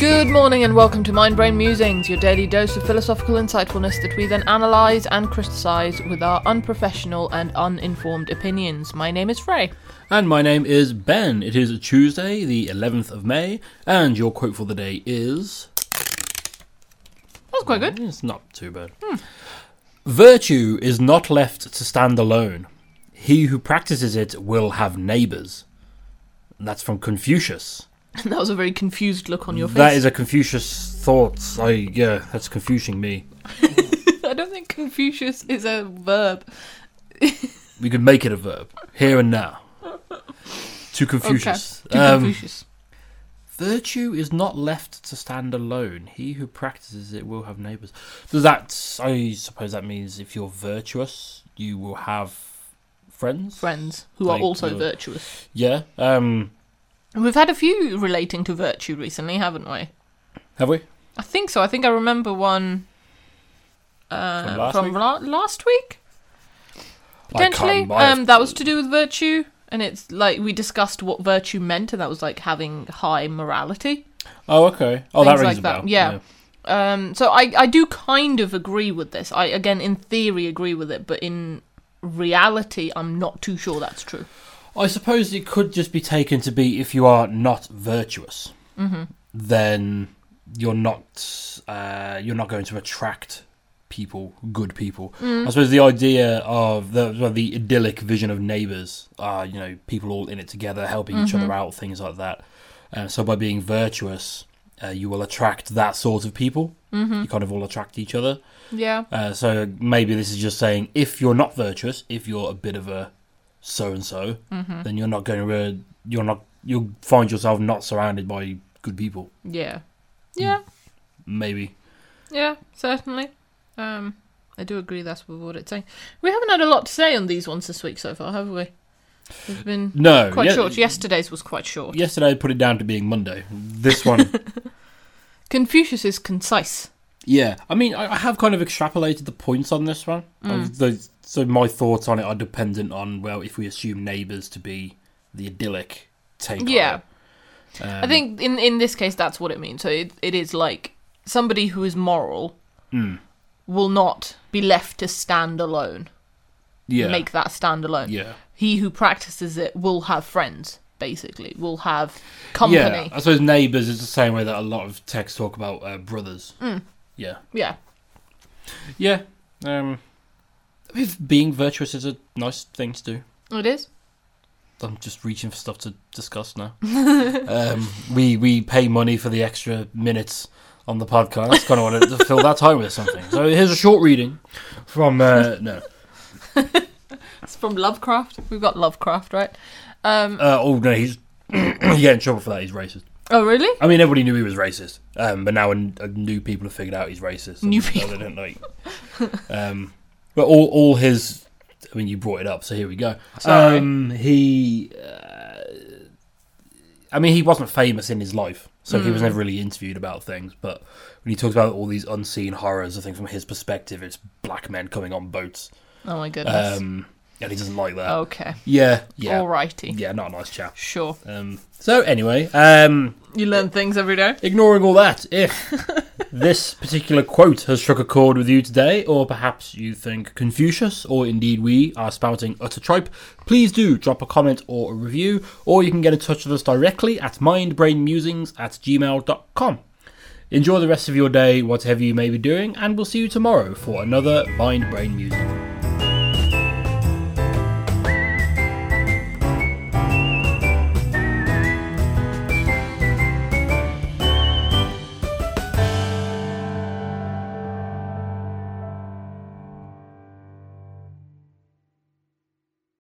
Good morning and welcome to Mind Brain Musings, your daily dose of philosophical insightfulness that we then analyse and criticise with our unprofessional and uninformed opinions. My name is Frey. And my name is Ben. It is Tuesday, the 11th of May, and your quote for the day is. That's quite good. It's not too bad. Virtue is not left to stand alone. He who practices it will have neighbours. That's from Confucius. That was a very confused look on your face. That is a Confucius thought. I yeah, that's confusing me. I don't think Confucius is a verb. We could make it a verb here and now. To Confucius. Okay. To Um, Confucius. Virtue is not left to stand alone. He who practices it will have neighbours. Does that? I suppose that means if you're virtuous, you will have friends. Friends who are also your- virtuous. Yeah. Um. We've had a few relating to virtue recently, haven't we? Have we? I think so. I think I remember one uh, From last from week? la- last week. Potentially, um, that was to do with virtue, and it's like we discussed what virtue meant, and that was like having high morality. Oh, okay. Oh, that rings like a that, bell. yeah. Um, so I, I do kind of agree with this. I again, in theory, agree with it, but in reality, I'm not too sure that's true. I suppose it could just be taken to be if you are not virtuous, Mm-hmm. then you're not uh, you're not going to attract people, good people. Mm. I suppose the idea of the well, the idyllic vision of neighbours are you know people all in it together, helping each Mm-hmm. other out, things like that. Uh, so by being virtuous, uh, you will attract that sort of people. Mm-hmm. You kind of all attract each other. Yeah, Uh, so maybe this is just saying if you're not virtuous, if you're a bit of a so and so, then you're not going to uh, you're not you'll find yourself not surrounded by good people. yeah, yeah, Maybe. yeah. Certainly. Um, I do agree. That's what it's saying. We haven't had a lot to say on these ones this week so far, have we? They've been No. quite ye- short. Yesterday's was quite short. Yesterday I put it down to being Monday. This one, Confucius is concise. Yeah. I mean, I have kind of extrapolated the points on this one. Mm. So my thoughts on it are dependent on well, if we assume neighbours to be the idyllic take. Yeah. Um, I think in in this case that's what it means. So it, it is like somebody who is moral Mm. will not be left to stand alone. Yeah. Make that stand alone. yeah. He who practices it will have friends. Basically, will have company. Yeah, I suppose neighbours is the same way that a lot of texts talk about uh, brothers. Mm. Yeah, Yeah. yeah. Um, being virtuous is a nice thing to do. It is. I'm just reaching for stuff to discuss now. um, we we pay money for the extra minutes on the podcast. That's kind of wanted to fill that time with something. So here's a short reading from uh, no. It's from Lovecraft. We've got Lovecraft, right? Um, Uh, oh no, he's you get in trouble for that. He's racist. Oh, really? I mean, everybody knew he was racist, um, but now new people have figured out he's racist. New people. They don't like. um, but all all his. I mean, you brought it up, so here we go. Sorry. Um, he. Uh, I mean, he wasn't famous in his life, so he was Mm. never really interviewed about things. But when he talks about all these unseen horrors, I think from his perspective, it's black men coming on boats, Oh my goodness. um, and he doesn't like that. okay. Yeah, yeah, Alrighty. yeah. Not a nice chap. Sure. Um, so anyway, um, You learn things every day. ignoring all that, if this particular quote has struck a chord with you today, or perhaps you think Confucius, or indeed we, are spouting utter tripe, please do drop a comment or a review, or you can get in touch with us directly at mindbrainmusings at gmail.com. Enjoy the rest of your day, whatever you may be doing, and we'll see you tomorrow for another Mind Brain Musing.